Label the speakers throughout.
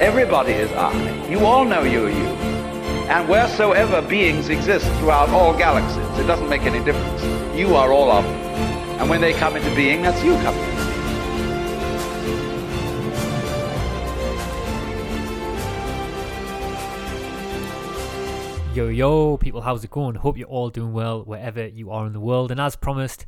Speaker 1: Everybody is I. You all know you're you. And wheresoever beings exist throughout all galaxies, it doesn't make any difference. You are all of them. And when they come into being, that's you coming.
Speaker 2: Yo, yo, people, how's it going? Hope you're all doing well wherever you are in the world. And as promised,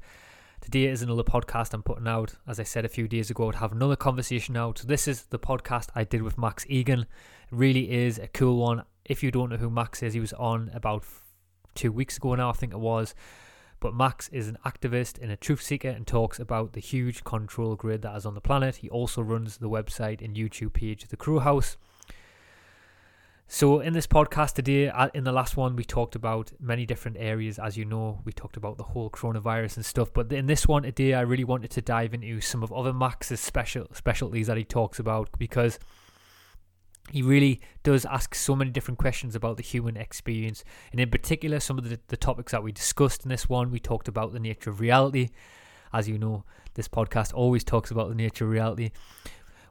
Speaker 2: today is another podcast I'm putting out. As I said a few days ago, I'd have another conversation out. So, this is the podcast I did with Max Igan. It really is a cool one. If you don't know who Max is, he was on about two weeks ago now, I think it was. But Max is an activist and a truth seeker and talks about the huge control grid that is on the planet. He also runs the website and YouTube page, The Crowhouse. So, in this podcast today, uh, in the last one, we talked about many different areas. As you know, we talked about the whole coronavirus and stuff. But in this one today, I really wanted to dive into some of other Max's special specialties that he talks about because he really does ask so many different questions about the human experience. And in particular, some of the, the topics that we discussed in this one, we talked about the nature of reality. As you know, this podcast always talks about the nature of reality.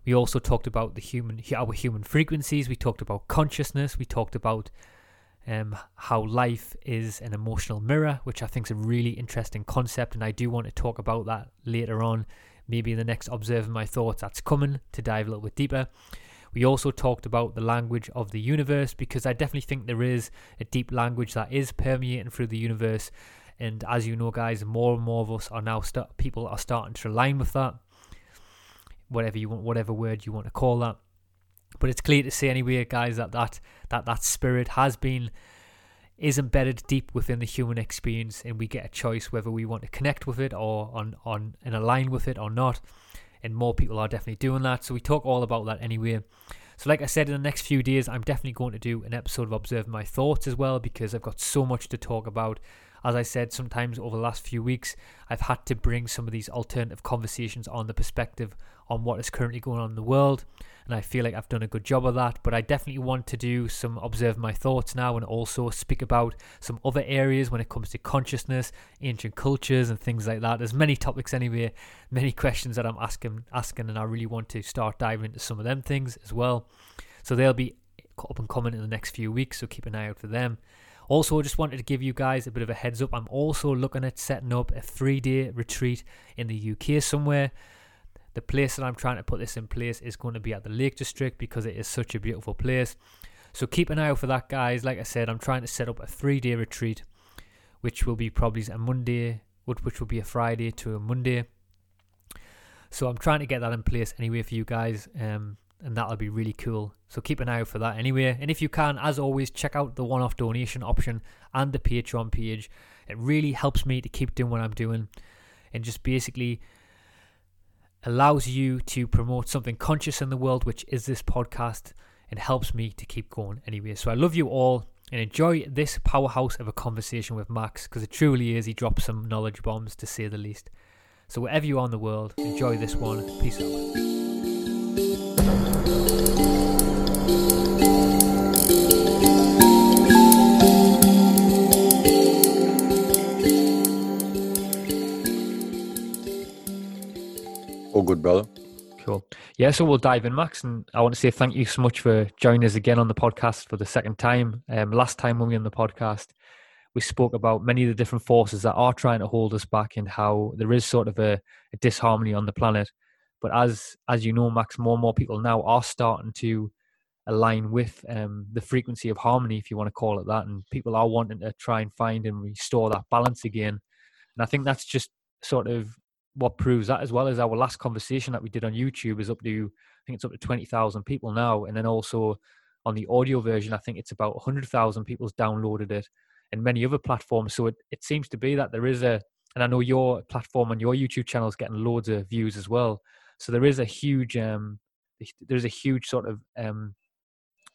Speaker 2: We also talked about the human our human frequencies. We talked about consciousness. We talked about um, how life is an emotional mirror, which I think is a really interesting concept, and I do want to talk about that later on, maybe in the next observing my thoughts that's coming to dive a little bit deeper. We also talked about the language of the universe because I definitely think there is a deep language that is permeating through the universe. And as you know, guys, more and more of us are now start, people are starting to align with that whatever you want, whatever word you want to call that. But it's clear to see anyway, guys, that that that, that spirit has been is embedded deep within the human experience, and we get a choice whether we want to connect with it or on on and align with it or not. And more people are definitely doing that. So we talk all about that anyway. So, like I said, in the next few days, I'm definitely going to do an episode of Observing My Thoughts as well because I've got so much to talk about as I said, sometimes over the last few weeks, I've had to bring some of these alternative conversations on the perspective on what is currently going on in the world. And I feel like I've done a good job of that. But I definitely want to do some observe my thoughts now and also speak about some other areas when it comes to consciousness, ancient cultures, and things like that. There's many topics anyway, many questions that I'm asking, asking, and I really want to start diving into some of them things as well. So they'll be up and coming in the next few weeks. So keep an eye out for them. Also, I just wanted to give you guys a bit of a heads up. I'm also looking at setting up a three day retreat in the UK somewhere. The place that I'm trying to put this in place is going to be at the Lake District because it is such a beautiful place. So keep an eye out for that, guys. Like I said, I'm trying to set up a three day retreat, which will be probably a Monday, which will be a Friday to a Monday. So I'm trying to get that in place anyway for you guys. Um, and that'll be really cool. So keep an eye out for that anyway. And if you can, as always, check out the one off donation option and the Patreon page. It really helps me to keep doing what I'm doing and just basically allows you to promote something conscious in the world, which is this podcast, and helps me to keep going anyway. So I love you all and enjoy this powerhouse of a conversation with Max because it truly is. He drops some knowledge bombs to say the least. So wherever you are in the world, enjoy this one. Peace out.
Speaker 1: All good, brother.
Speaker 2: Cool. Yeah, so we'll dive in, Max, and I want to say thank you so much for joining us again on the podcast for the second time. Um, last time when we were on the podcast, we spoke about many of the different forces that are trying to hold us back and how there is sort of a, a disharmony on the planet. But as as you know, Max, more and more people now are starting to align with um, the frequency of harmony, if you want to call it that, and people are wanting to try and find and restore that balance again. And I think that's just sort of what proves that as well as our last conversation that we did on YouTube is up to I think it's up to twenty thousand people now, and then also on the audio version, I think it's about hundred thousand people's downloaded it, and many other platforms. So it, it seems to be that there is a, and I know your platform on your YouTube channel is getting loads of views as well. So there is a huge, um, there's a huge sort of um,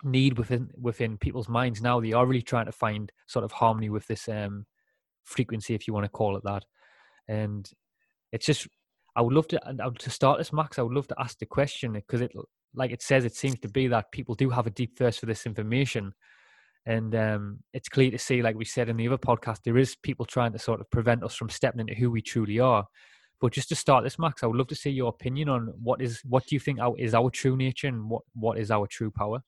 Speaker 2: need within within people's minds now. They are really trying to find sort of harmony with this um, frequency, if you want to call it that. And it's just, I would love to, to start this, Max. I would love to ask the question because it, like it says, it seems to be that people do have a deep thirst for this information, and um, it's clear to see, like we said in the other podcast, there is people trying to sort of prevent us from stepping into who we truly are. But just to start this, Max, I would love to see your opinion on what is what do you think is our true nature and what what is our true power.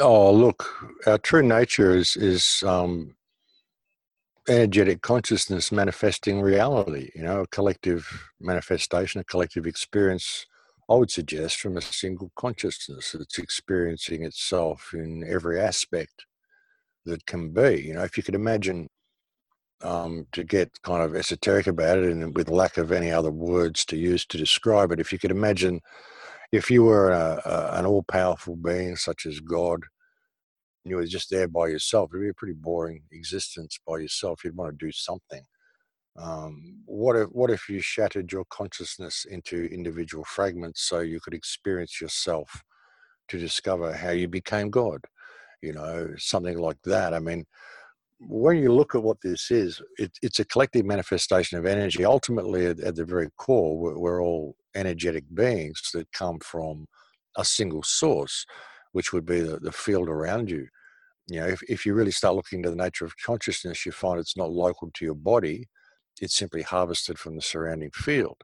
Speaker 3: Oh, look, our true nature is is um, energetic consciousness manifesting reality. You know, a collective manifestation, a collective experience. I would suggest from a single consciousness that's experiencing itself in every aspect that can be. You know, if you could imagine um, to get kind of esoteric about it and with lack of any other words to use to describe it, if you could imagine if you were a, a, an all powerful being such as God, and you were just there by yourself, it'd be a pretty boring existence by yourself. You'd want to do something. Um, what if what if you shattered your consciousness into individual fragments so you could experience yourself to discover how you became God? You know, something like that. I mean, when you look at what this is, it, it's a collective manifestation of energy. Ultimately, at, at the very core, we're, we're, all energetic beings that come from a single source, which would be the, the field around you. You know, if, if you really start looking into the nature of consciousness, you find it's not local to your body, it's simply harvested from the surrounding field.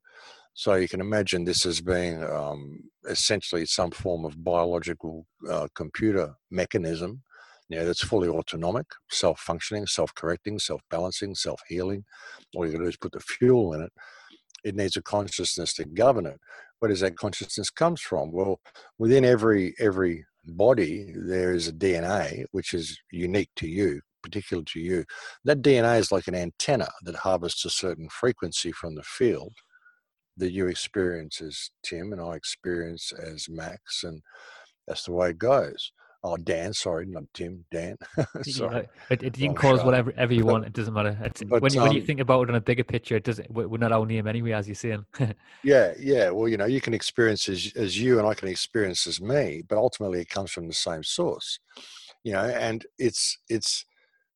Speaker 3: So you can imagine this as being um, essentially some form of biological uh, computer mechanism know, that's fully autonomic, self-functioning, self-correcting, self-balancing, self-healing. All you got to do is put the fuel in it. It needs a consciousness to govern it. Where does that consciousness comes from? Well, within every every body, there is a DNA which is unique to you, particular to you. That DNA is like an antenna that harvests a certain frequency from the field that you experience as Tim and I experience as Max, and that's the way it goes. Oh, Dan, sorry, not Tim, Dan. sorry.
Speaker 2: It, it, you can call us whatever, you want. It doesn't matter. But, when, um, when you think about it on a bigger picture, it doesn't. We're not our name anyway, as you're saying.
Speaker 3: yeah, yeah. Well, you know, you can experience as as you, and I can experience as me. But ultimately, it comes from the same source. You know, and it's it's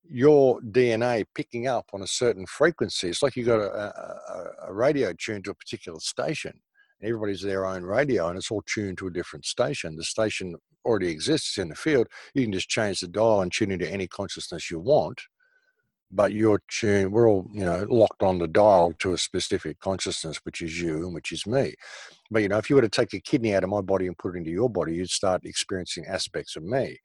Speaker 3: your DNA picking up on a certain frequency. It's like you've got a, a, a radio tuned to a particular station everybody's their own radio and it's all tuned to a different station. The station already exists in the field. You can just change the dial and tune into any consciousness you want. But you're tuned, we're all, you know, locked on the dial to a specific consciousness, which is you and which is me. But, you know, if you were to take a kidney out of my body and put it into your body, you'd start experiencing aspects of me.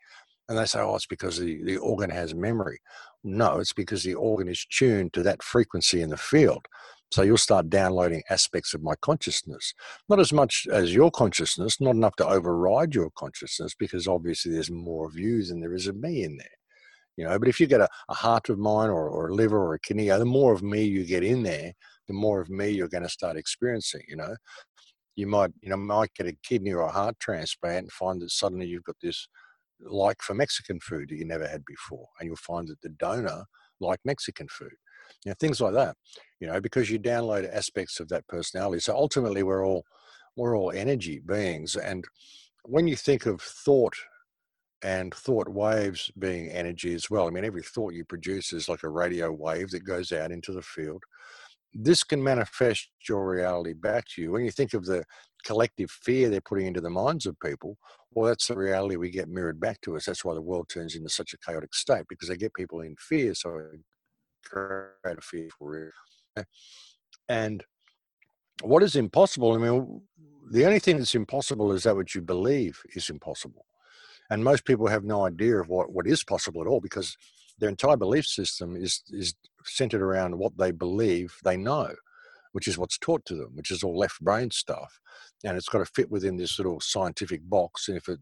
Speaker 3: And they say, oh, it's because the, the organ has memory. No, it's because the organ is tuned to that frequency in the field. So you'll start downloading aspects of my consciousness. Not as much as your consciousness, not enough to override your consciousness, because obviously there's more of you than there is of me in there. You know, but if you get a, a heart of mine or, or a liver or a kidney, the more of me you get in there, the more of me you're going to start experiencing, you know. You might, you know, might get a kidney or a heart transplant and find that suddenly you've got this like for Mexican food that you never had before. And you'll find that the donor like Mexican food you know, things like that, you know, because you download aspects of that personality. So ultimately, we're all we're all energy beings, and when you think of thought and thought waves being energy as well, I mean, every thought you produce is like a radio wave that goes out into the field. This can manifest your reality back to you. When you think of the collective fear they're putting into the minds of people, well, that's the reality we get mirrored back to us. That's why the world turns into such a chaotic state because they get people in fear, so create a fearful risk. And what is impossible? I mean, the only thing that's impossible is that which you believe is impossible. And most people have no idea of what, what is possible at all because their entire belief system is, is centered around what they believe they know, which is what's taught to them, which is all left brain stuff. And it's got to fit within this little scientific box. And if it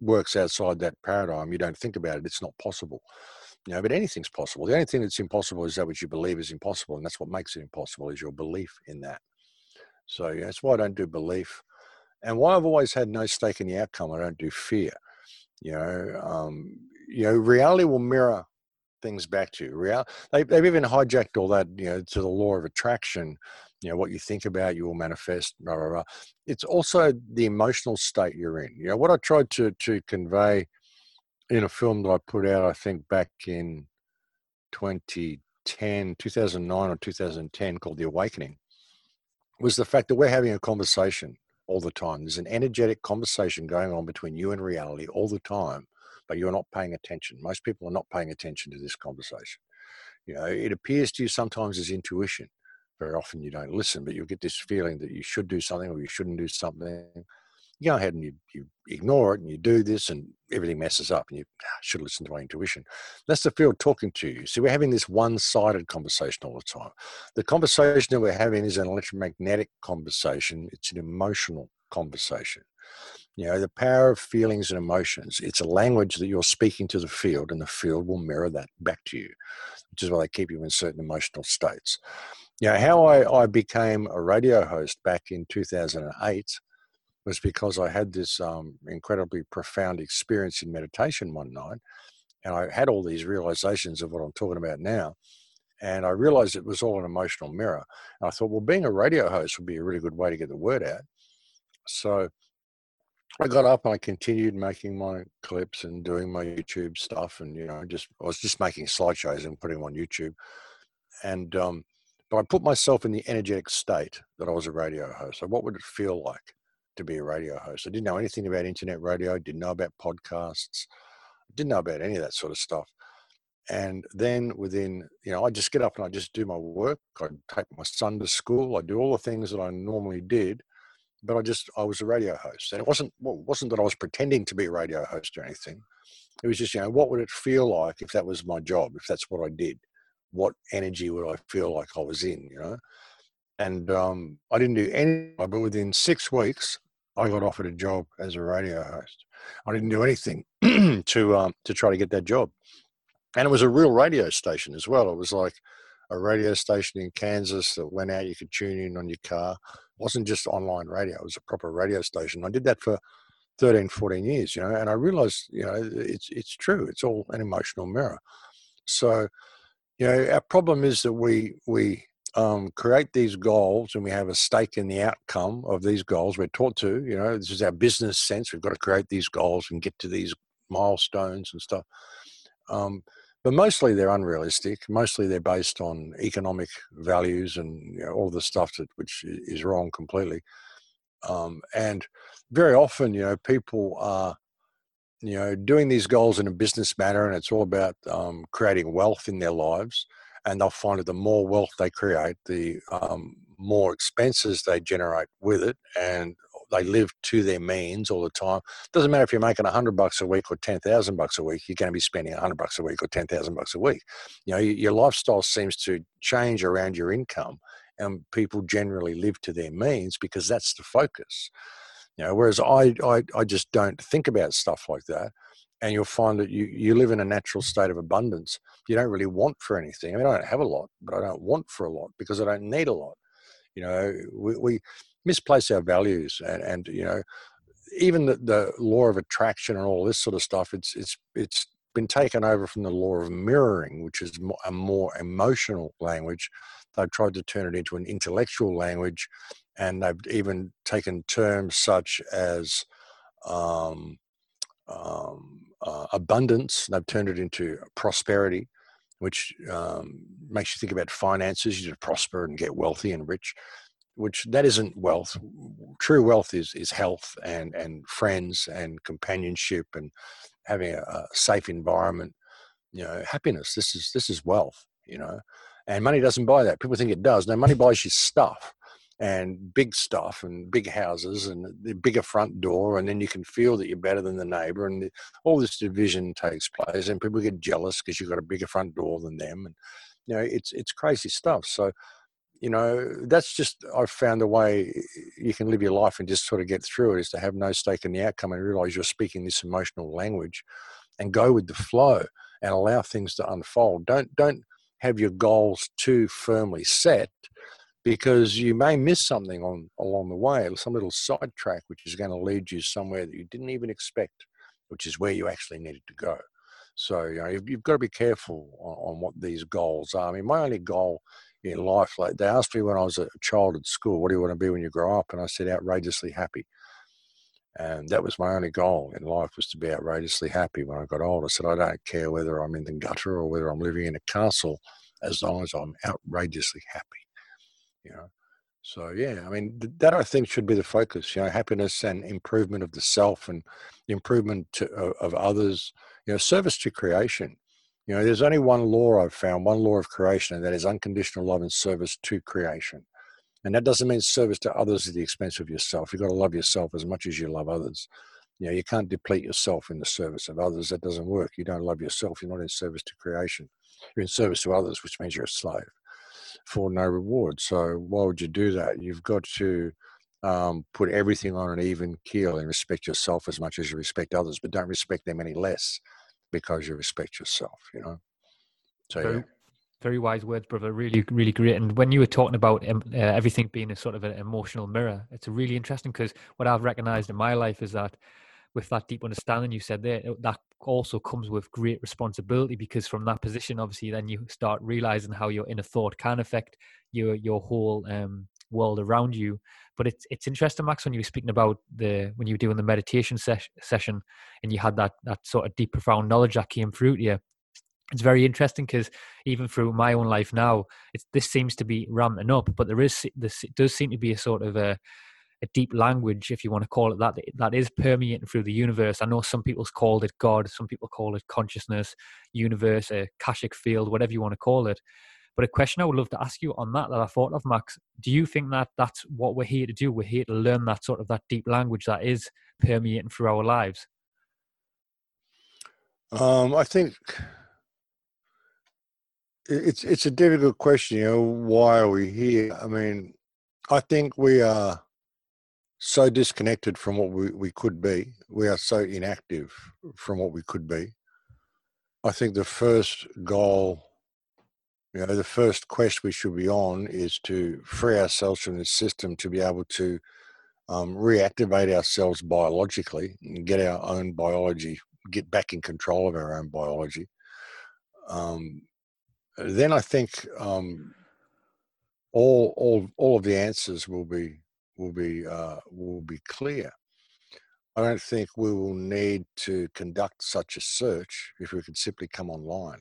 Speaker 3: works outside that paradigm, you don't think about it, it's not possible. You know, but anything's possible. The only thing that's impossible is that which you believe is impossible, and that's what makes it impossible is your belief in that. So yeah, that's why I don't do belief, and why I've always had no stake in the outcome. I don't do fear. You know, um, you know, reality will mirror things back to you. Real, they, they've even hijacked all that, you know, to the law of attraction. you know what you think about you will manifest blah, blah, blah. it's also the emotional state you're in you know what i tried to to convey in a film that i put out i think back in 2010 2009 or 2010 called the awakening was the fact that we're having a conversation all the time. There's an energetic conversation going on between you and reality all the time but you're not paying attention. Most people are not paying attention to this conversation. You know it appears to you sometimes as intuition. Very often you don't listen, but you'll get this feeling that you should do something or you shouldn't do something. You go ahead and you, you ignore it and you do this and everything messes up and you ah, should listen to my intuition. That's the field talking to you. See, we're having this one sided conversation all the time. The conversation that we're having is an electromagnetic conversation, it's an emotional conversation. You know, the power of feelings and emotions. It's a language that you're speaking to the field, and the field will mirror that back to you, which is why they keep you in certain emotional states. You know, how I, I became a radio host back in 2008 was because I had this um, incredibly profound experience in meditation one night. And I had all these realizations of what I'm talking about now. And I realized it was all an emotional mirror. And I thought, well, being a radio host would be a really good way to get the word out. So I got up and I continued making my clips and doing my YouTube stuff. And, you know, just I was just making slideshows and putting them on YouTube. And um, but I put myself in the energetic state that I was a radio host. So, what would it feel like to be a radio host? I didn't know anything about internet radio, didn't know about podcasts, didn't know about any of that sort of stuff. And then within, you know, I just get up and I just do my work. I take my son to school. I do all the things that I normally did, but I just I was a radio host, and it wasn't well, it wasn't that I was pretending to be a radio host or anything. It was just, you know, what would it feel like if that was my job, if that's what I did? what energy would I feel like I was in, you know? And um, I didn't do any, but within six weeks, I got offered a job as a radio host. I didn't do anything to um, to try to get that job, and it was a real radio station as well. It was like a radio station in Kansas that went out. You could tune in on your car. It wasn't just online radio. It was a proper radio station. I did that for 13, 14 years, you know, and I realized, you know, it's it's true. It's all an emotional mirror. So you know, our problem is that we we um, create these goals and we have a stake in the outcome of these goals. We're taught to, you know, this is our business sense. We've got to create these goals and get to these milestones and stuff. Um, but mostly they're unrealistic. Mostly they're based on economic values and you know, all the stuff that which is wrong completely. Um, and very often, you know, people are you know, doing these goals in a business manner, and it's all about um, creating wealth in their lives. And they'll find that the more wealth they create, the um, more expenses they generate with it, and they live to their means all the time. Doesn't matter if you're making hundred bucks a week or ten thousand bucks a week. You're going to be spending hundred bucks a week or ten thousand bucks a week. You know, your lifestyle seems to change around your income, and people generally live to their means because that's the focus. You know, whereas I, I, I just don't think about stuff like that. And you'll find that you, you live in a natural state of abundance. You don't really want for anything. I mean, I don't have a lot, but I don't want for a lot because I don't need a lot. You know, we, we misplace our values and, and you know, even the, the law of attraction and all this sort of stuff, it's, it's, it's been taken over from the law of mirroring, which is a more emotional language. They've tried to turn it into an intellectual language and they've even taken terms such as um, um, uh, abundance. They've turned it into prosperity, which um, makes you think about finances. You to prosper and get wealthy and rich, which that isn't wealth. True wealth is is health and and friends and companionship and having a, a safe environment. You know, happiness. This is this is wealth. You know, and money doesn't buy that. People think it does. No, money buys you stuff and big stuff and big houses and the bigger front door and then you can feel that you're better than the neighbor and the, all this division takes place and people get jealous because you've got a bigger front door than them and you know it's it's crazy stuff. So you know that's just i've found a way you can live your life and just sort of get through it is to have no stake in the outcome and realize you're speaking this emotional language and go with the flow and allow things to unfold. Don't don't have your goals too firmly set because you may miss something on along the way, some little sidetrack which is going to lead you somewhere that you didn't even expect, which is where you actually needed to go. So you know you've, you've got to be careful on, on, what these goals are. I mean, my only goal in life. Like they asked me when I was a child at school, "What do you want to be when you grow up?" And I said, "Outrageously happy." And that was my only goal in life was to be outrageously happy. When I got old, I said, "I don't care whether I'm in the gutter or whether I'm living in a castle, as long as I'm outrageously happy." You know. So yeah, I mean that I think should be the focus. You know, happiness and improvement of the self and improvement to, of others. You know, service to creation. You know, there's only one law I've found, one law of creation, and that is unconditional love and service to creation. And that doesn't mean service to others at the expense of yourself. You've got to love yourself as much as you love others. You know, you can't deplete yourself in the service of others. That doesn't work. You don't love yourself. You're not in service to creation. You're in service to others, which means you're a slave for no reward. So why would you do that? You've got to um, put everything on an even keel and respect yourself as much as you respect others, but don't respect them any less because you respect yourself, you know? So,
Speaker 2: very,
Speaker 3: yeah.
Speaker 2: very wise words, brother. Really, really great. And when you were talking about um, uh, everything being a sort of an emotional mirror, it's really interesting because what I've recognized in my life is that with that deep understanding you said there, that also comes with great responsibility because from that position, obviously, then you start realizing how your inner thought can affect your your whole um, world around you. But it's it's interesting, Max, when you were speaking about the when you were doing the meditation ses- session and you had that that sort of deep, profound knowledge that came through to you. It's very interesting because even through my own life now, it's this seems to be ramping up, but there is this does seem to be a sort of a a deep language, if you want to call it that, that is permeating through the universe. I know some people's called it God, some people call it consciousness, universe, a Akashic field, whatever you want to call it. But a question I would love to ask you on that that I thought of, Max, do you think that that's what we're here to do? We're here to learn that sort of that deep language that is permeating through our lives.
Speaker 3: Um, I think it's it's a difficult question. You know, why are we here? I mean, I think we are so disconnected from what we, we could be. We are so inactive from what we could be. I think the first goal, you know, the first quest we should be on is to free ourselves from this system to be able to um, reactivate ourselves biologically and get our own biology, get back in control of our own biology. Um, then I think um, all all all of the answers will be will be uh, will be clear. I don't think we will need to conduct such a search if we could simply come online.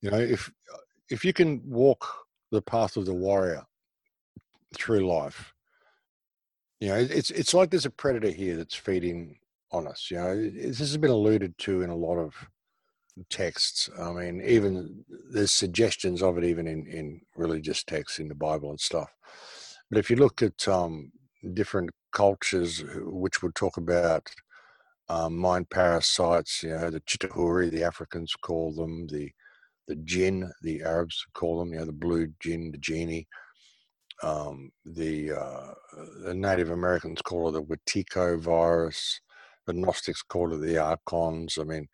Speaker 3: You know, if if you can walk the path of the warrior through life, you know, it's it's like there's a predator here that's feeding on us. You know, this has been alluded to in a lot of texts. I mean, even there's suggestions of it even in in religious texts in the Bible and stuff. But if you look at um, different cultures which would talk about um, mind parasites, you know, the Chitauri, the Africans call them, the the jinn, the Arabs call them, you know, the blue jinn, the genie. Um, the, uh, the Native Americans call it the Wetiko virus. The Gnostics call it the archons. I mean,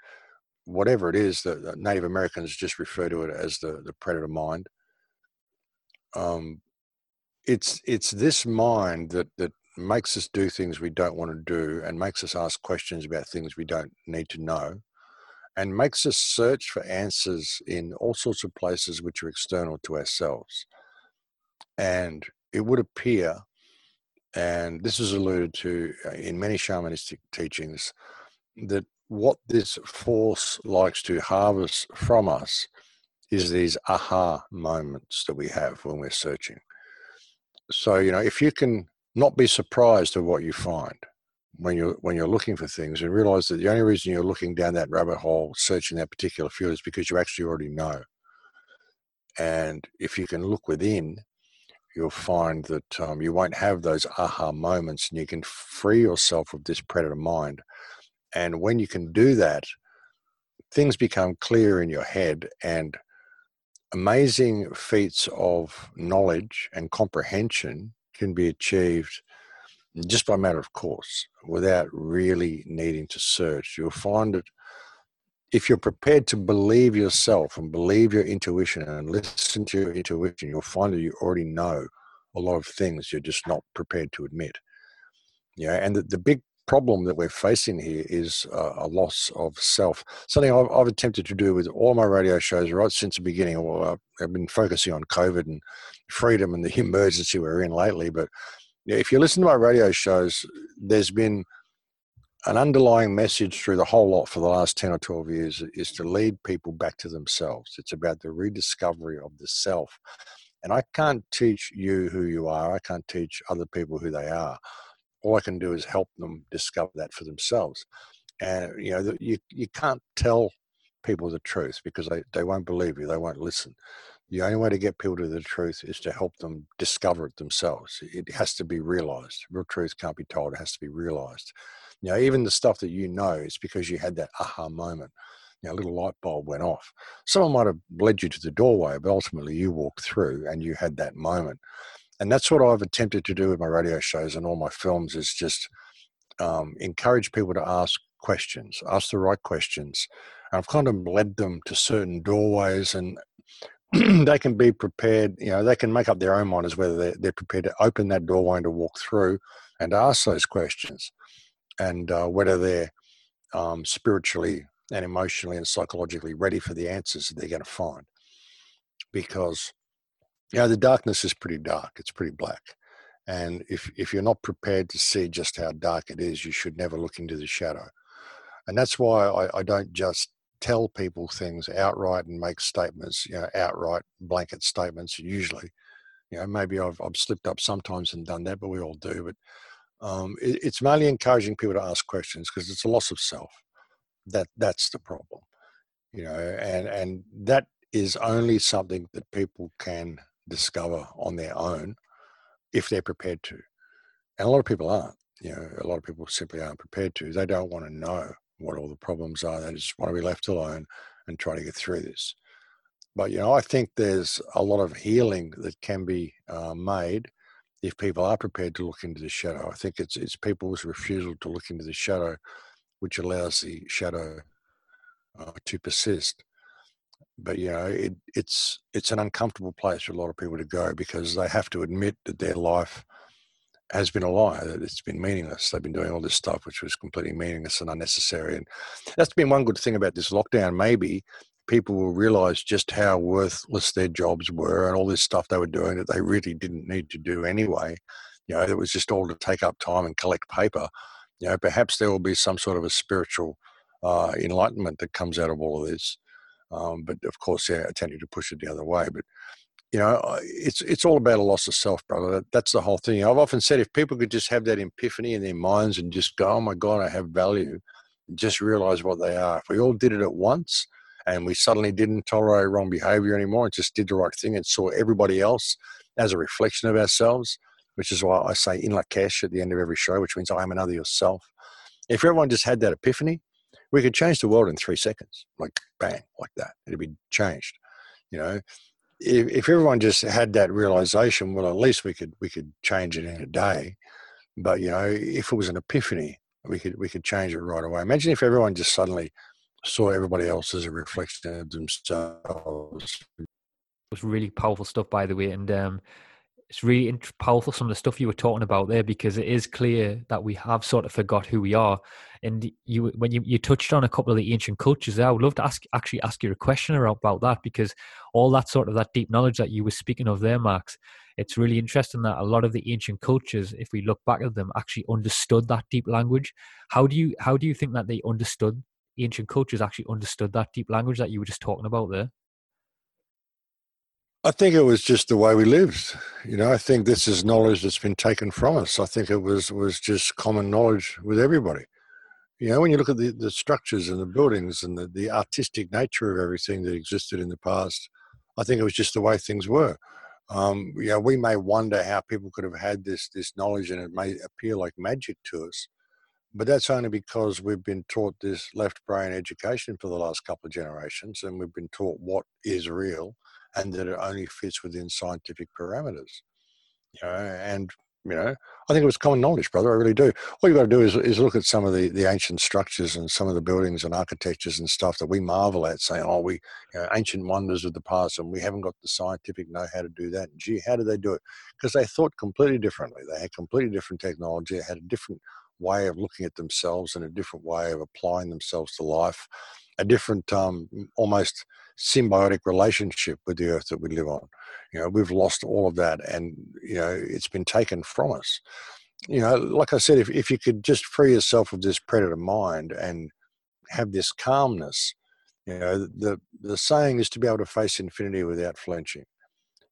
Speaker 3: whatever it is, the, the Native Americans just refer to it as the, the predator mind. Um, it's it's this mind that that makes us do things we don't want to do and makes us ask questions about things we don't need to know and makes us search for answers in all sorts of places which are external to ourselves. And it would appear and this is alluded to uh, in many shamanistic teachings that what this force likes to harvest from us is these aha moments that we have when we're searching so you know if you can not be surprised at what you find when you're when you're looking for things and realize that the only reason you're looking down that rabbit hole searching that particular field is because you actually already know. And if you can look within you'll find that um, you won't have those aha moments and you can free yourself of this predator mind. And when you can do that things become clear in your head and amazing feats of knowledge and comprehension can be achieved just by matter of course without really needing to search. You'll find that if you're prepared to believe yourself and believe your intuition and listen to your intuition, you'll find that you already know a lot of things you're just not prepared to admit. Yeah, and the, the big problem that we're facing here is uh, a loss of self. Something I've, I've, attempted to do with all my radio shows right since the beginning. Well, I've been focusing on COVID and freedom and the emergency we're in lately. But if you listen to my radio shows, there's been an underlying message through the whole lot for the last 10 or 12 years is to lead people back to themselves. It's about the rediscovery of the self. And I can't teach you who you are. I can't teach other people who they are. All I can do is help them discover that for themselves. And you know, you you can't tell people the truth because they, they won't believe you. They won't listen. The only way to get people to the truth is to help them discover it themselves. It has to be realized. Real truth can't be told. It has to be realized. Know, even the stuff that you know is because you had that aha moment. You know, a little light bulb went off. Someone might have led you to the doorway, but ultimately you walked through and you had that moment. And that's what I've attempted to do with my radio shows and all my films is just um, encourage people to ask questions, ask the right questions. And I've kind of led them to certain doorways and they can be prepared, you know, they can make up their own mind as whether they're, they're prepared to open that doorway and to walk through and ask those questions and uh, whether they're um, spiritually and emotionally and psychologically ready for the answers that they're going to find. Because, know, the darkness is pretty dark, it's pretty black. And if, if you're not prepared to see just how dark it is, you should never look into the shadow. And that's why I, I don't just tell people things outright and make statements, you know, outright blanket statements usually. You know, maybe I've, I've slipped up sometimes and done that, but we all do. But um, it, it's mainly encouraging people to ask questions because it's a loss of self. That that's the problem, you know, and and that is only something that people can discover on their own if they're prepared to. And a lot of people aren't. You know, a lot of people simply aren't prepared to. They don't want to know what all the problems are. They just want to be left alone and try to get through this. But you know, I think there's a lot of healing that can be uh, made if people are prepared to look into the shadow. I think it's it's people's refusal to look into the shadow, which allows the shadow uh, to persist. But you know, it, it's it's an uncomfortable place for a lot of people to go because they have to admit that their life has been a lie, that it's been meaningless. They've been doing all this stuff which was completely meaningless and unnecessary. And that's been one good thing about this lockdown, maybe, people will realize just how worthless their jobs were and all this stuff they were doing that they really didn't need to do anyway. You know, it was just all to take up time and collect paper. You know, perhaps there will be some sort of a spiritual uh, enlightenment that comes out of all of this. Um, but of course, yeah, tending to push it the other way. But you know, it's it's all about a loss of self, brother. That's the whole thing. I've often said if people could just have that epiphany in their minds and just go, "Oh my God, I have value," just realize what they are. If we all did it at once, and we suddenly didn't tolerate wrong behavior anymore and just did the right thing and saw everybody else as a reflection of ourselves, which is why I say in Lak'ech at the end of every show, which means I am another yourself. If everyone just had that epiphany, we could change the world in three seconds, like bang, like that. It'd be changed. You know, if, if everyone just had that realization, well, at least we could we could change it in a day. But you know, if it was an epiphany, we could we could change it right away. Imagine if everyone just suddenly saw everybody else as a reflection of themselves. It
Speaker 2: was really powerful stuff, by the way, and um, it's really powerful some of the stuff you were talking about there because it is clear that we have sort of forgot who we are. And you, when you, you touched on a couple of the ancient cultures, there, I would love to ask actually ask you a question about that because all that sort of that deep knowledge that you were speaking of there, Max. It's really interesting that a lot of the ancient cultures, if we look back at them, actually understood that deep language. How do you how do you think that they understood ancient cultures actually understood that deep language that you were just talking about there?
Speaker 3: I think it was just the way we lived. You know, I think this is knowledge that's been taken from us. I think it was was just common knowledge with everybody. You know, when you look at the, the structures and the buildings and the, the artistic nature of everything that existed in the past, I think it was just the way things were. Um, you know, we may wonder how people could have had this this knowledge and it may appear like magic to us. But that's only because we've been taught this left brain education for the last couple of generations, and we've been taught what is real and that it only fits within scientific parameters. You know, and you know, I think it was common knowledge, brother. I really do. All you've got to do is, is look at some of the, the ancient structures and some of the buildings and architectures and stuff that we marvel at, saying, "Oh, we you know, ancient wonders of the past, and we haven't got the scientific know how to do that." And gee, how did they do it? Because they thought completely differently. They had completely different technology. They had a different way of looking at themselves and a different way of applying themselves to life, a different, um, almost symbiotic relationship with the earth that we live on. You know, we've lost all of that and, you know, it's been taken from us. You know, like I said, if, if you could just free yourself of this predator mind and have this calmness, you know, the, the saying is to be able to face infinity without flinching,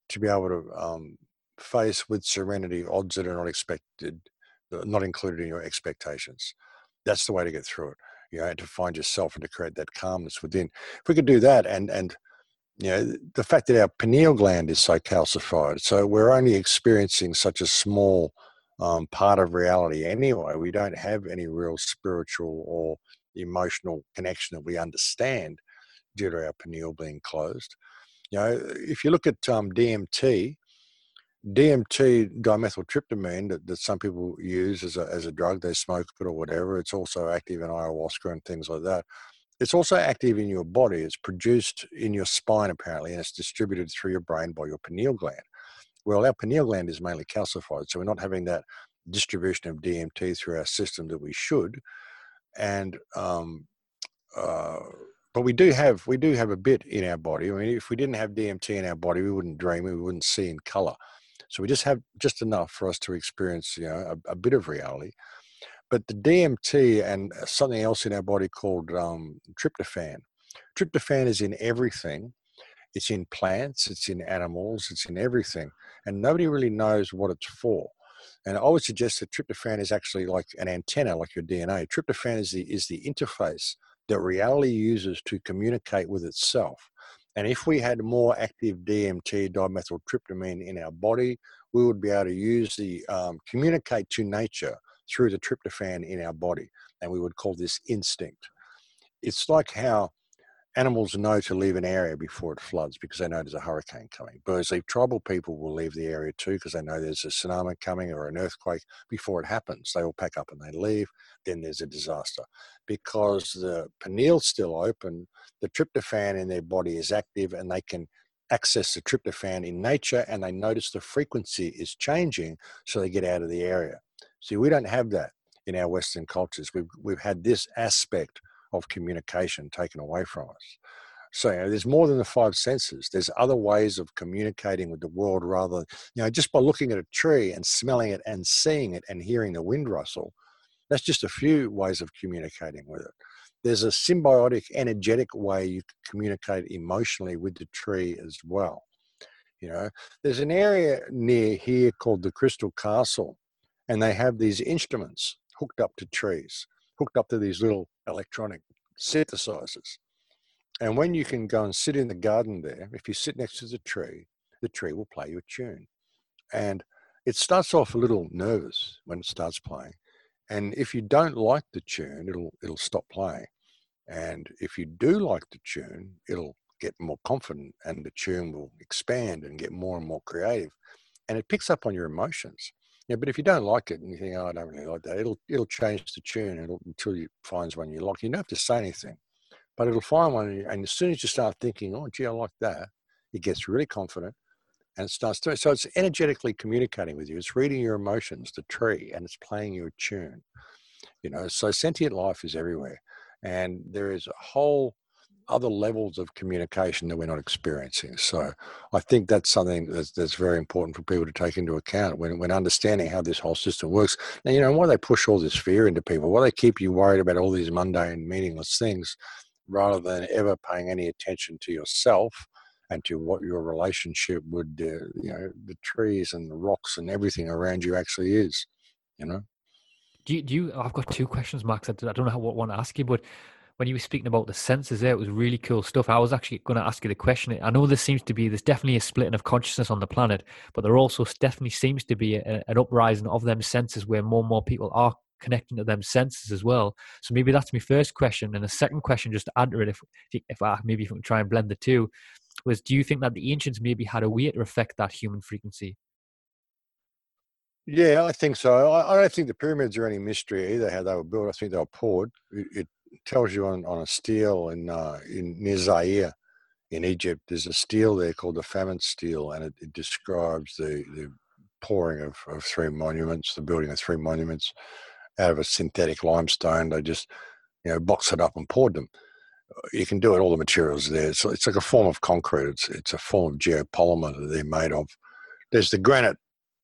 Speaker 3: to be able to um, face with serenity odds that are not expected, not included in your expectations. That's the way to get through it. You know, to find yourself and to create that calmness within. If we could do that, and and you know, the fact that our pineal gland is so calcified, so we're only experiencing such a small um, part of reality anyway. We don't have any real spiritual or emotional connection that we understand due to our pineal being closed. You know, if you look at um, DMT, DMT, dimethyltryptamine, that, that some people use as a, as a drug, they smoke it or whatever, it's also active in ayahuasca and things like that. It's also active in your body. It's produced in your spine, apparently, and it's distributed through your brain by your pineal gland. Well, our pineal gland is mainly calcified, so we're not having that distribution of DMT through our system that we should. And um, uh, but we do have we do have a bit in our body. I mean, if we didn't have DMT in our body, we wouldn't dream, we wouldn't see in color. So we just have just enough for us to experience, you know, a, a bit of reality. But the DMT and something else in our body called um, tryptophan. Tryptophan is in everything. It's in plants, it's in animals, it's in everything, and nobody really knows what it's for. And I would suggest that tryptophan is actually like an antenna, like your DNA. Tryptophan is the is the interface that reality uses to communicate with itself. And if we had more active DMT, dimethyltryptamine in our body, we would be able to use the um, communicate to nature through the tryptophan in our body. And we would call this instinct. It's like how animals know to leave an area before it floods because they know there's a hurricane coming. Birds leave tribal people will leave the area too because they know there's a tsunami coming or an earthquake before it happens. They all pack up and they leave. Then there's a disaster. Because the pineal's still open, the tryptophan in their body is active and they can access the tryptophan in nature and they notice the frequency is changing so they get out of the area. See, we don't have that in our Western cultures. We've, we've had this aspect of communication taken away from us. So you know, there's more than the five senses. There's other ways of communicating with the world rather, you know, just by looking at a tree and smelling it and seeing it and hearing the wind rustle. That's just a few ways of communicating with it. There's a symbiotic, energetic way you communicate emotionally with the tree as well. You know, there's an area near here called the Crystal Castle, and they have these instruments hooked up to trees hooked up to these little electronic synthesizers. And when you can go and sit in the garden there, if you sit next to the tree, the tree will play you a tune. And it starts off a little nervous when it starts playing. And if you don't like the tune, it'll it'll stop playing. And if you do like the tune, it'll get more confident and the tune will expand and get more and more creative. And it picks up on your emotions. Yeah, but if you don't like it and you think, oh, I don't really like that, it'll it'll change the tune it'll, until you finds one you like. You don't have to say anything, but it'll find one, and as soon as you start thinking, oh, gee, I like that, it gets really confident, and it starts to. So it's energetically communicating with you. It's reading your emotions, the tree, and it's playing your tune. You know, so sentient life is everywhere, and there is a whole other levels of communication that we're not experiencing. So I think that's something that's, that's very important for people to take into account when, when understanding how this whole system works. Now, you know, why they push all this fear into people, why they keep you worried about all these mundane, meaningless things rather than ever paying any attention to yourself and to what your relationship with uh, you know the trees and the rocks and everything around you actually is you know
Speaker 2: do you, do you i've got two questions max i don't know what want to ask you but when you were speaking about the senses there, it was really cool stuff. I was actually going to ask you the question. I know there seems to be, there's definitely a splitting of consciousness on the planet, but there also definitely seems to be a, an uprising of them senses where more and more people are connecting to them senses as well. So maybe that's my first question. And the second question, just to add to it, if, if I, maybe if we can try and blend the two, was do you think that the ancients maybe had a way to affect that human frequency?
Speaker 3: Yeah, I think so. I, I, don't think the pyramids are any mystery either. How they were built, I think they were poured. It, it tells you on, on a stele in, uh, in near in Egypt. There's a stele there called the famine stele, and it, it describes the, the pouring of, of three monuments, the building of three monuments. out of a synthetic limestone. They just, you know, box it up and poured them. You can do it. All the materials there. So it's like a form of concrete. It's it's a form of geopolymer that they're made of. There's the granite,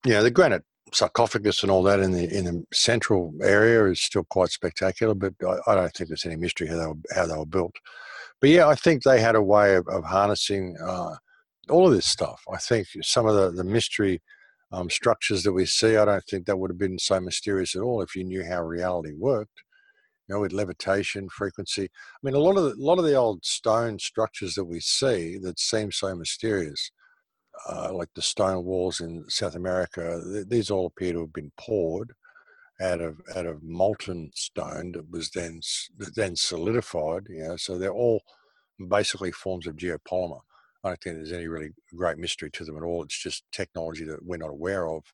Speaker 3: you know, the granite sarcophagus and all that in the in the central area is still quite spectacular. But I, I don't think there's any mystery how they were, how they were built. But yeah, I think they had a way of, of harnessing uh, all of this stuff. I think some of the the mystery um, structures that we see, I don't think that would have been so mysterious at all if you knew how reality worked. You know, with levitation, frequency. I mean, a lot of the, a lot of the old stone structures that we see that seem so mysterious uh, like the stone walls in South America, th- these all appear to have been poured out of out of molten stone that was then then solidified. You know, so they're all basically forms of geopolymer. I don't think there's any really great mystery to them at all. It's just technology that we're not aware of,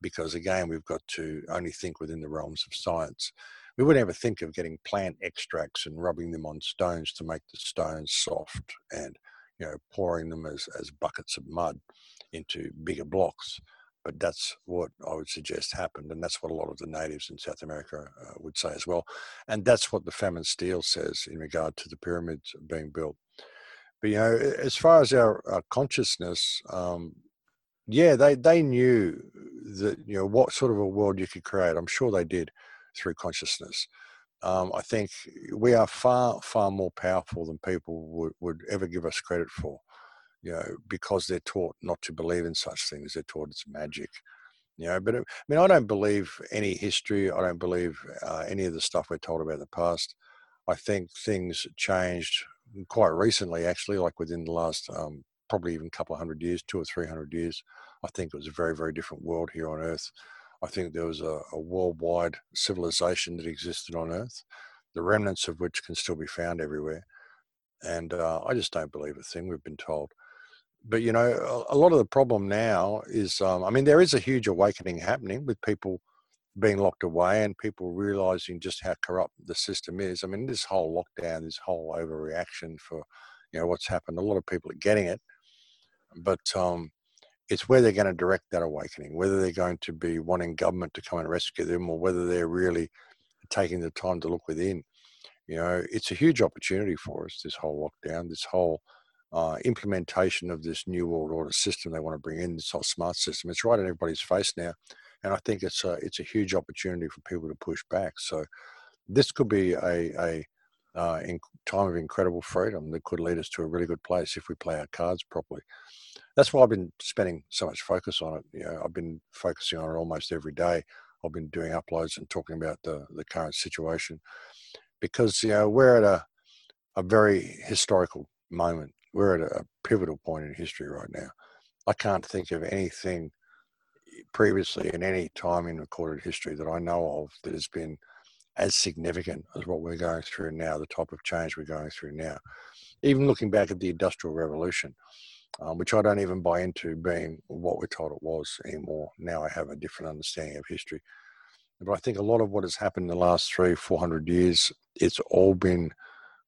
Speaker 3: because again, we've got to only think within the realms of science. We would never think of getting plant extracts and rubbing them on stones to make the stones soft and you know, pouring them as, as buckets of mud into bigger blocks. But that's what I would suggest happened. And that's what a lot of the natives in South America uh, would say as well. And that's what the Famine Stele says in regard to the pyramids being built. But, you know, as far as our, our consciousness, um, yeah, they, they knew that, you know, what sort of a world you could create. I'm sure they did through consciousness um, I think we are far, far more powerful than people would, would ever give us credit for, you know, because they're taught not to believe in such things. They're taught it's magic, you know. But I mean, I don't believe any history. I don't believe uh, any of the stuff we're told about the past. I think things changed quite recently, actually, like within the last um, probably even a couple of hundred years, two or three hundred years. I think it was a very, very different world here on Earth. I think there was a, a worldwide civilization that existed on Earth, the remnants of which can still be found everywhere. And uh, I just don't believe a thing we've been told. But you know, a, a lot of the problem now is, um, I mean, there is a huge awakening happening with people being locked away and people realizing just how corrupt the system is. I mean, this whole lockdown, this whole overreaction for, you know, what's happened. A lot of people are getting it, but um, it's where they're going to direct that awakening, whether they're going to be wanting government to come and rescue them or whether they're really taking the time to look within. You know, it's a huge opportunity for us, this whole lockdown, this whole uh, implementation of this new world order system they want to bring in, this whole smart system. It's right in everybody's face now. And I think it's a, it's a huge opportunity for people to push back. So this could be a, a uh, in time of incredible freedom that could lead us to a really good place if we play our cards properly that's why I've been spending so much focus on it. You know, I've been focusing on it almost every day. I've been doing uploads and talking about the, the current situation because, you know, we're at a, a very historical moment. We're at a pivotal point in history right now. I can't think of anything previously in any time in recorded history that I know of that has been as significant as what we're going through now, the type of change we're going through now. Even looking back at the Industrial Revolution, um, which I don't even buy into being what we're told it was anymore. Now I have a different understanding of history. But I think a lot of what has happened in the last three, four hundred years, it's all been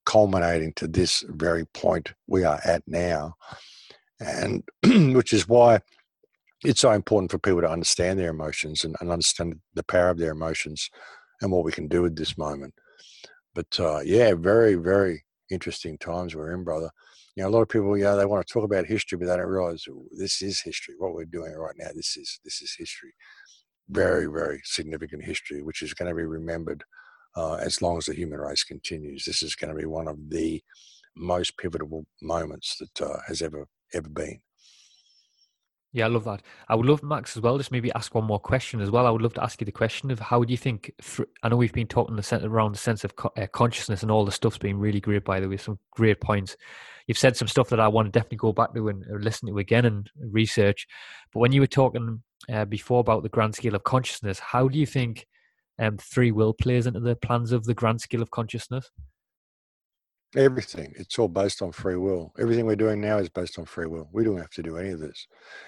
Speaker 3: culminating to this very point we are at now. And which is why it's so important for people to understand their emotions and, and understand the power of their emotions and what we can do with this moment. But uh, yeah, very, very interesting times we're in, brother you know, a lot of people, yeah, they want to talk about history, but they don't realize this is history. What we're doing right now, this is this is history, very very significant history, which is going to be remembered uh, as long as the human race continues. This is going to be one of the most pivotal moments that uh, has ever ever been.
Speaker 2: Yeah, I love that. I would love Max as well. Just maybe ask one more question as well. I would love to ask you the question of how do you think? I know we've been talking the around the sense of uh, consciousness and all the stuff's been really great. By the way, some great points. You've said some stuff that I want to definitely go back to and listen to again and research. But when you were talking uh, before about the grand scale of consciousness, how do you think um, free will plays into the plans of the grand scale of consciousness?
Speaker 3: Everything. It's all based on free will. Everything we're doing now is based on free will. We don't have to do any of this.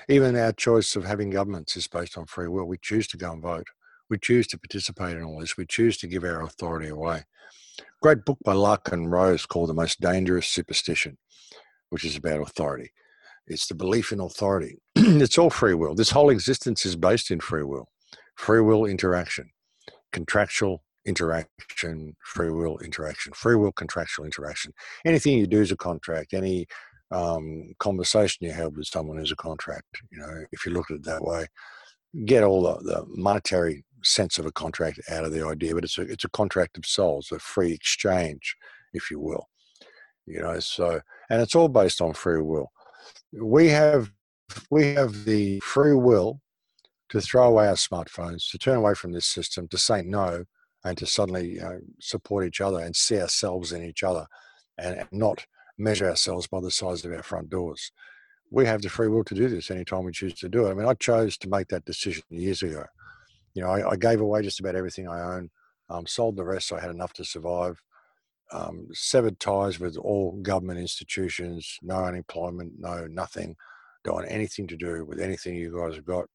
Speaker 3: Even our choice of having governments is based on free will. We choose to go and vote. We choose to participate in all this. We choose to give our authority away. Great book by Larken Rose called The Most Dangerous Superstition, which is about authority. It's the belief in authority. it's all free will. This whole existence is based in free will, free will interaction contractual interaction, free will interaction, free will contractual interaction. Anything you do is a contract. Any um, conversation you have with someone is a contract. You know, if you look at it that way, get all the, the monetary sense of a contract out of the idea, but it's a it's a contract of souls, a free exchange, if you will. You know, so and it's all based on free will. We have we have the free will to throw away our smartphones, to turn away from this system, to say no, and to suddenly support each other and see ourselves in each other, and, and not measure ourselves by the size of our front doors. We have the free will to do this anytime we choose to do it. I mean, I chose to make that decision years ago. You know, I, I gave away just about everything I own, um, sold the rest so I had enough to survive, um, severed ties with all government institutions, no unemployment, no nothing, don't want anything to do with anything you guys have got.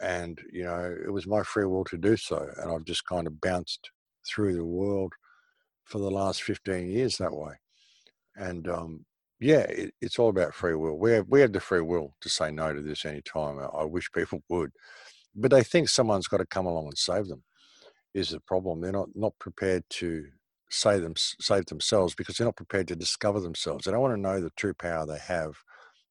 Speaker 3: And, you know, it was my free will to do so. And I've just kind of bounced through the world for the last 15 years that way. And um, yeah, it, it's all about free will. We have, we have the free will to say no to this anytime. I, I wish people would. But they think someone's got to come along and save them, is the problem. They're not, not prepared to save, them, save themselves because they're not prepared to discover themselves. They don't want to know the true power they have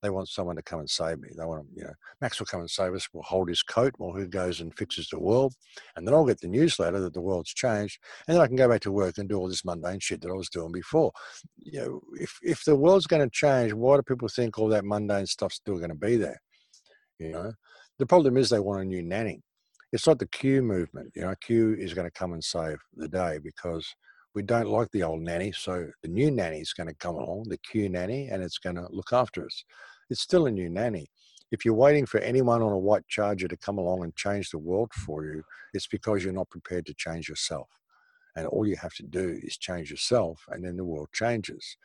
Speaker 3: they want someone to come and save me. They want, you know, Max will come and save us. We'll hold his coat while he goes and fixes the world, and then I'll get the newsletter that the world's changed, and then I can go back to work and do all this mundane shit that I was doing before. You know, if if the world's going to change, why do people think all that mundane stuff's still going to be there? You know, the problem is they want a new nanny. It's like the Q movement. You know, Q is going to come and save the day because we don't like the old nanny. So the new nanny is going to come along, the Q nanny, and it's going to look after us. It's still a new nanny. If you're waiting for anyone on a white charger to come along and change the world for you, it's because you're not prepared to change yourself. And all you have to do is change yourself, and then the world changes.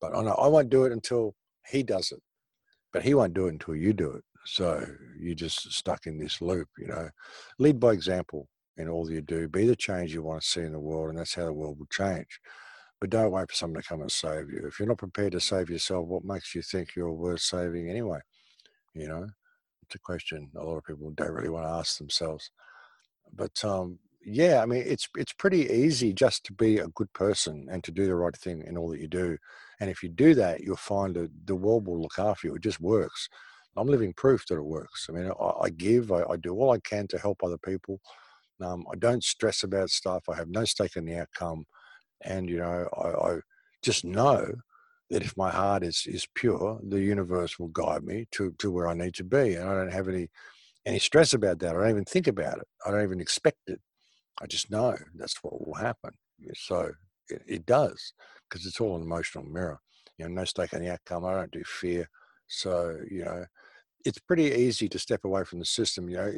Speaker 3: But I know I won't do it until he does it, but he won't do it until you do it. So you're just stuck in this loop, you know. Lead by example in all you do. Be the change you want to see in the world, and that's how the world will change. But don't wait for someone to come and save you. If you're not prepared to save yourself, what makes you think you're worth saving anyway? You know, it's a question a lot of people don't really want to ask themselves. But um, yeah, I mean, it's it's pretty easy just to be a good person and to do the right thing in all that you do. And if you do that, you'll find that the world will look after you. It just works. I'm living proof that it works. I mean, I, I give, I, I, do all I can to help other people. Um, I don't stress about stuff. I have no stake in the outcome, and you know, I, I just know that if my heart is is pure, the universe will guide me to to where I need to be, and I don't have any any stress about that. I don't even think about it. I don't even expect it. I just know that's what will happen. So it, it does because it's all an emotional mirror. You know, no stake in the outcome. I don't do fear. So you know, it's pretty easy to step away from the system. You know,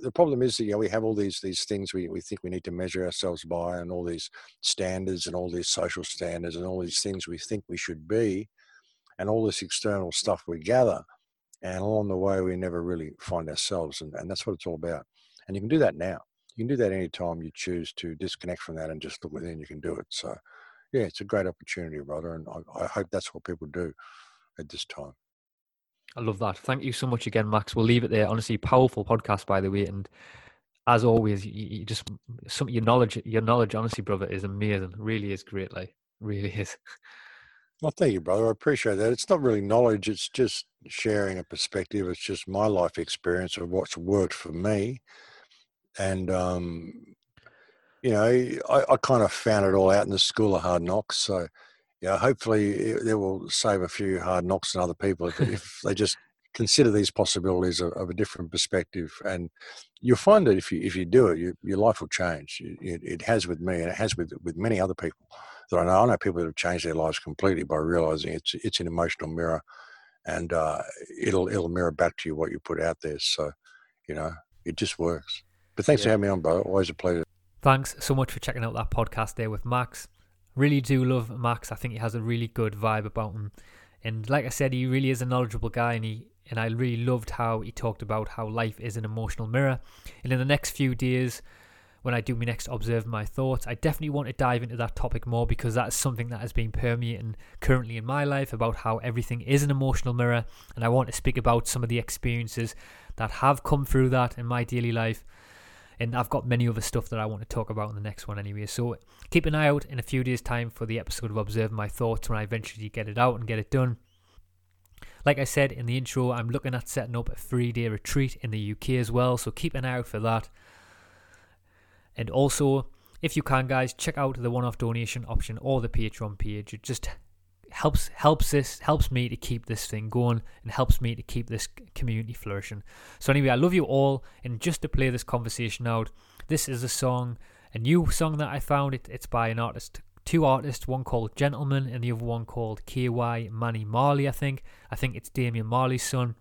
Speaker 3: the problem is that you know we have all these these things we, we think we need to measure ourselves by, and all these standards and all these social standards and all these things we think we should be, and all this external stuff we gather. And along the way, we never really find ourselves, and, and that's what it's all about. And you can do that now. You can do that anytime you choose to disconnect from that and just look within. You can do it. So, yeah, it's a great opportunity, brother, and I, I hope that's what people do at this time.
Speaker 2: I love that. Thank you so much again, Max. We'll leave it there. Honestly, powerful podcast, by the way. And as always, you, you just some your knowledge, your knowledge, honestly, brother, is amazing. Really is great. Like, really is.
Speaker 3: Well, thank you, brother. I appreciate that. It's not really knowledge; it's just sharing a perspective. It's just my life experience of what's worked for me, and um, you know, I, I kind of found it all out in the school of hard knocks. So yeah, hopefully it, will save a few hard knocks on other people if, if they just consider these possibilities of, of, a different perspective. And you'll find that if you if you do it, you, your life will change. It, it, has with me, and it has with with many other people that I know. I know people that have changed their lives completely by realizing it's it's an emotional mirror, and uh, it'll it'll mirror back to you what you put out there. So, you know, it just works. But thanks yeah. for having me on, brother. Always a pleasure.
Speaker 2: Thanks so much for checking out that podcast there with Max. Really do love Max. I think he has a really good vibe about him. And like I said, he really is a knowledgeable guy and he and I really loved how he talked about how life is an emotional mirror. And in the next few days, when I do my next observe my thoughts, I definitely want to dive into that topic more because that's something that has been permeating currently in my life about how everything is an emotional mirror. And I want to speak about some of the experiences that have come through that in my daily life And I've got many other stuff that I want to talk about in the next one anyway. So keep an eye out in a few days' time for the episode of Observing My Thoughts when I eventually get it out and get it done. Like I said in the intro, I'm looking at setting up a three day retreat in the UK as well, so keep an eye out for that. And also, if you can, guys, check out the one off donation option or the Patreon page. It just helps helps this helps me to keep this thing going and helps me to keep this community flourishing. So anyway, I love you all, and just to play this conversation out, this is a song, a new song that I found. It, it's by an artist two artists, one called Gentleman and the other one called Ky-Mani Marley, I think. I think it's Damian Marley's son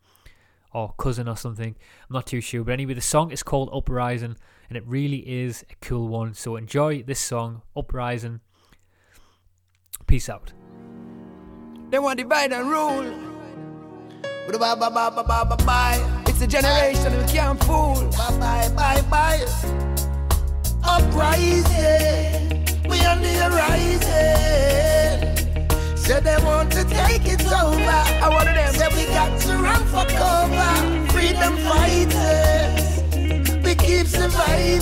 Speaker 2: or cousin or something. I'm not too sure. But anyway, the song is called Uprising and it really is a cool one. So enjoy this song, Uprising. Peace out.
Speaker 4: They want to divide and rule. Bye bye bye bye bye bye bye. It's a generation we can't fool. Bye bye bye bye. Uprising we on the horizon. Say they want to take it over. I want them. Say we got to run for cover. Freedom fighters, we keep surviving.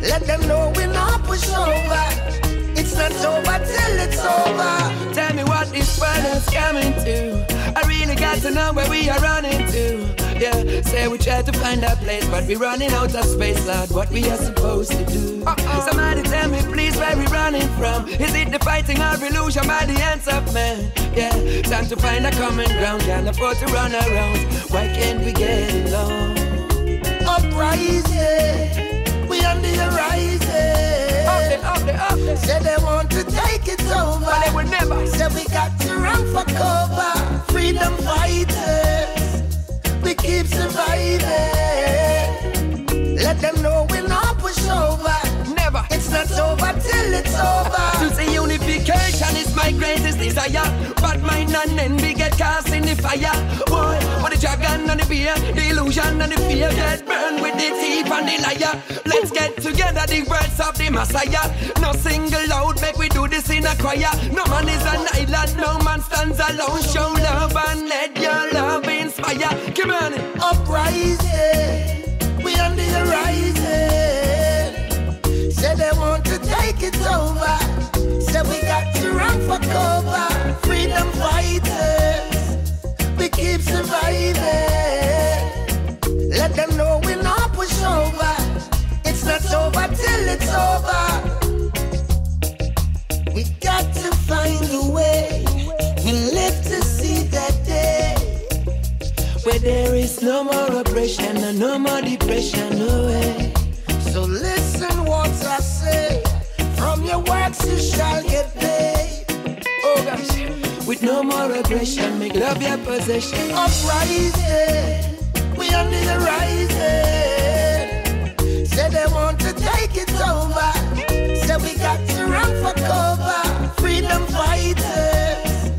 Speaker 4: Let them know we're not push over. Not over till it's over. Tell me what this world is coming to. I really got to know where we are running to. Yeah, say we try to find a place, but we running out of space, Lord. What we are supposed to do? Uh-uh. Somebody tell me, please, where we running from? Is it the fighting or illusion by the hands of man? Yeah, time to find a common ground. Can't afford to run around. Why can't we get along? Uprising, we on the horizon. Say they want to take it over, but they will never. Say we got to run for cover. Freedom fighters we keep surviving. Let them know we're not push over. It's not over till it's over. To see unification is my greatest desire. But my and envy get cast in the fire. Boy, what the dragon and the beer, the illusion and the fear get burned with the thief and the liar. Let's get together the words of the Messiah. No single out, make we do this in a choir. No man is an island, no man stands alone. Show love and let your love inspire. Come on, uprising, we on the horizon. To take it over. Say we got to run for cover. Freedom fighters, we keep surviving. Let them know we're not push over. It's not over till it's over. We got to find a way. We live to see that day where there is no more oppression and no more depression. No way. So listen what I say. Your works you shall get paid. Oh gosh. With no more aggression, make love your possession. Uprising, we on the horizon. Say they want to take it over. Say we got to run for cover. Freedom fighters,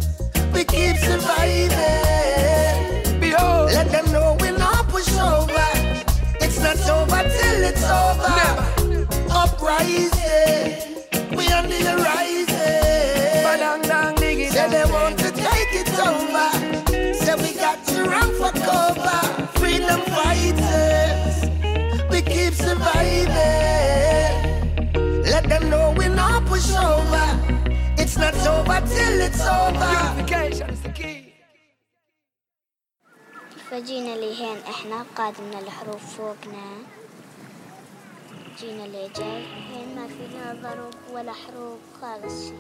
Speaker 4: we keep surviving. Behold, let them know we're not push over. It's not over till it's over. Never. Uprising, we on the horizon. Badang dang diggy. Say they want to take it over. Say we got to run for cover. Freedom fighters, we keep surviving. Let them know we're not push over. It's not over till it's over. Unification is the key.
Speaker 5: فجينا لهين احنا قادمنا الحروف فوقنا الجيل اللي جاي حين ما في لا ضرب ولا حروب خالص شي.